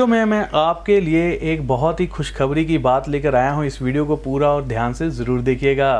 Video में, मैं आपके लिए एक बहुत ही खुशखबरी की बात लेकर आया हूँ। इस वीडियो को पूरा और ध्यान से ज़रूर देखिएगा।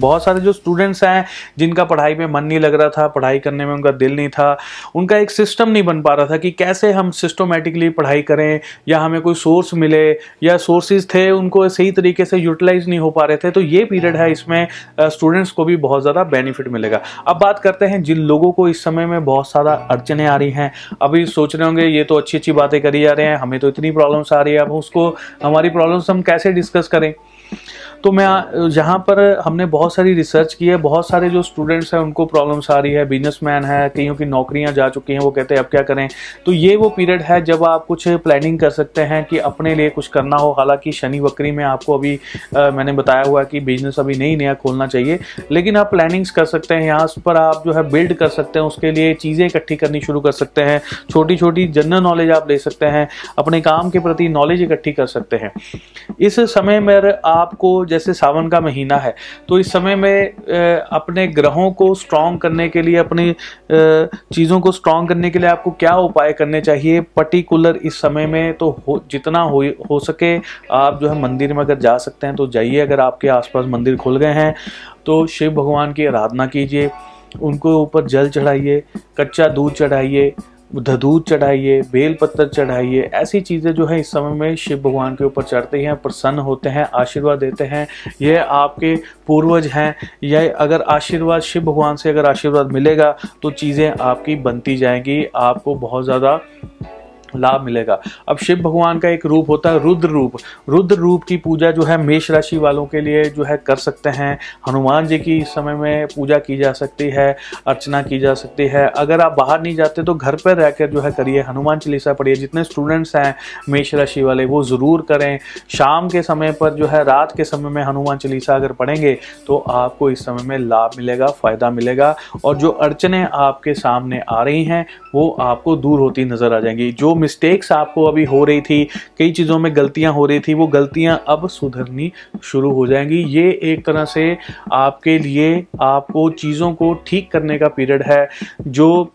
बहुत सारे जो स्टूडेंट्स हैं, जिनका पढ़ाई में मन नहीं लग रहा था, पढ़ाई करने में उनका दिल नहीं था, उनका एक सिस्टम नहीं बन पा रहा था कि कैसे हम सिस्टमेटिकली पढ़ाई करें, या हमें कोई सोर्स मिले, या सोर्सेज थे, उनको सही तरीके से यूटिलाइज नहीं हो पा रहे थे तो ये पीरियड है इसमें स्टूडेंट्स को भी बहुत ज़्यादा बेनिफिट मिलेगा। अब बात करते हैं जिन लोगों को इस समय में बहुत सारा अड़चने आ रही हैं। अभी सोच रहे होंगे, ये तो अच्छी अच्छी बातें करी जा रहे हैं, हमें तो इतनी प्रॉब्लम्स आ रही है, अब उसको, हमारी प्रॉब्लम्स हम कैसे डिस्कस करें? तो मैं जहाँ पर हमने बहुत सारी रिसर्च की है बहुत सारे जो स्टूडेंट्स हैं उनको प्रॉब्लम्स आ रही है बिजनेसमैन है कईयों की नौकरियाँ जा चुकी हैं वो कहते हैं अब क्या करें? तो ये वो पीरियड है जब आप कुछ प्लानिंग कर सकते हैं कि अपने लिए कुछ करना हो। हालाँकि शनि वक्री में आपको अभी आ, मैंने बताया हुआ कि बिज़नेस अभी नई नया खोलना चाहिए लेकिन आप प्लानिंग्स कर सकते हैं। यहाँ पर आप जो है बिल्ड कर सकते हैं उसके लिए चीज़ें इकट्ठी करनी शुरू कर सकते हैं। छोटी छोटी जनरल नॉलेज आप ले सकते हैं अपने काम के प्रति नॉलेज इकट्ठी कर सकते हैं। इस समय में आपको जैसे सावन का महीना है। तो इस समय में अपने ग्रहों को स्ट्रांग करने के लिए, अपनी चीज़ों को स्ट्रांग करने के लिए आपको क्या उपाय करने चाहिए? पर्टिकुलर इस समय में तो हो, जितना हो हो सके आप जो है मंदिर में अगर जा सकते हैं तो जाइए अगर आपके आसपास मंदिर खुल गए हैं। तो शिव भगवान की आराधना कीजिए, उनको ऊपर जल चढ़ाइए, कच्चा दूध चढ़ाइए धदूत चढ़ाइए, बेल पत्तर चढ़ाइए, ऐसी चीज़ें जो है इस समय में शिव भगवान के ऊपर चढ़ते हैं, प्रसन्न होते हैं, आशीर्वाद देते हैं। ये आपके पूर्वज हैं यह अगर आशीर्वाद, शिव भगवान से अगर आशीर्वाद मिलेगा तो चीज़ें आपकी बनती जाएँगी। आपको बहुत ज़्यादा लाभ मिलेगा। अब शिव भगवान का एक रूप होता है रुद्र रूप। रुद्र रूप की पूजा जो है मेष राशि वालों के लिए जो है कर सकते हैं। हनुमान जी की इस समय में पूजा की जा सकती है, अर्चना की जा सकती है। अगर आप बाहर नहीं जाते तो घर पर रहकर जो है करिए हनुमान चालीसा पढ़िए। जितने स्टूडेंट्स हैं मेष राशि वाले, वो ज़रूर करें। शाम के समय पर जो है रात के समय में हनुमान चालीसा अगर पढ़ेंगे तो आपको इस समय में लाभ मिलेगा, फ़ायदा मिलेगा। और जो अड़चने आपके सामने आ रही हैं, वो आपको दूर होती नज़र आ जाएँगी। जो मिस्टेक्स आपको अभी हो रही थी, कई चीज़ों में गलतियाँ हो रही थी, वो गलतियाँ अब सुधरनी शुरू हो जाएँगी। ये एक तरह से आपके लिए, आपको चीज़ों को ठीक करने का पीरियड है, जो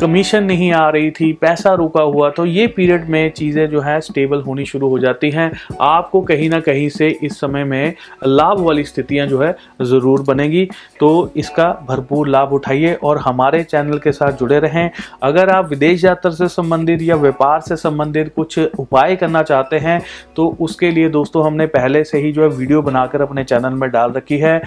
कमीशन नहीं आ रही थी, पैसा रुका हुआ तो ये पीरियड में चीज़ें जो है स्टेबल होनी शुरू हो जाती हैं। आपको कहीं ना कहीं से इस समय में लाभ वाली स्थितियाँ जो है ज़रूर बनेगी। तो इसका भरपूर लाभ उठाइए और हमारे चैनल के साथ जुड़े रहें। अगर आप विदेश यात्रा से संबंधित या व्यापार से संबंधित कुछ उपाय करना चाहते हैं तो उसके लिए दोस्तों हमने पहले से ही जो है वीडियो बनाकर अपने चैनल में डाल रखी है।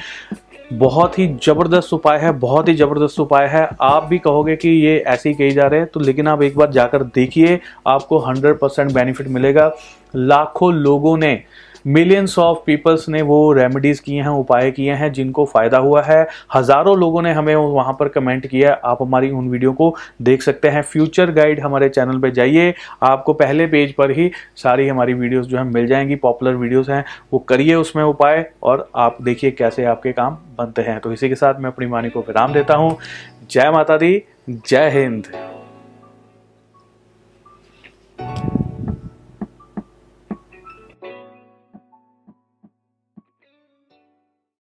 बहुत ही ज़बरदस्त उपाय है, बहुत ही ज़बरदस्त उपाय है। आप भी कहोगे कि ये ऐसे ही कही जा रहे हैं तो लेकिन आप एक बार जाकर देखिए, आपको 100 परसेंट बेनिफिट मिलेगा। लाखों लोगों ने मिलियंस ऑफ़ पीपल्स ने वो रेमेडीज़ किए हैं, उपाय किए हैं, जिनको फ़ायदा हुआ है। हज़ारों लोगों ने हमें वहाँ पर कमेंट किया आप हमारी उन वीडियो को देख सकते हैं। फ्यूचर गाइड हमारे चैनल पे जाइए। आपको पहले पेज पर ही सारी हमारी वीडियोस जो है मिल जाएँगी। पॉपुलर वीडियोस हैं। वो करिए उसमें उपाय और आप देखिए कैसे आपके काम बनते हैं। तो इसी के साथ मैं अपनी वाणी को विराम देता हूँ। जय माता दी। जय हिंद।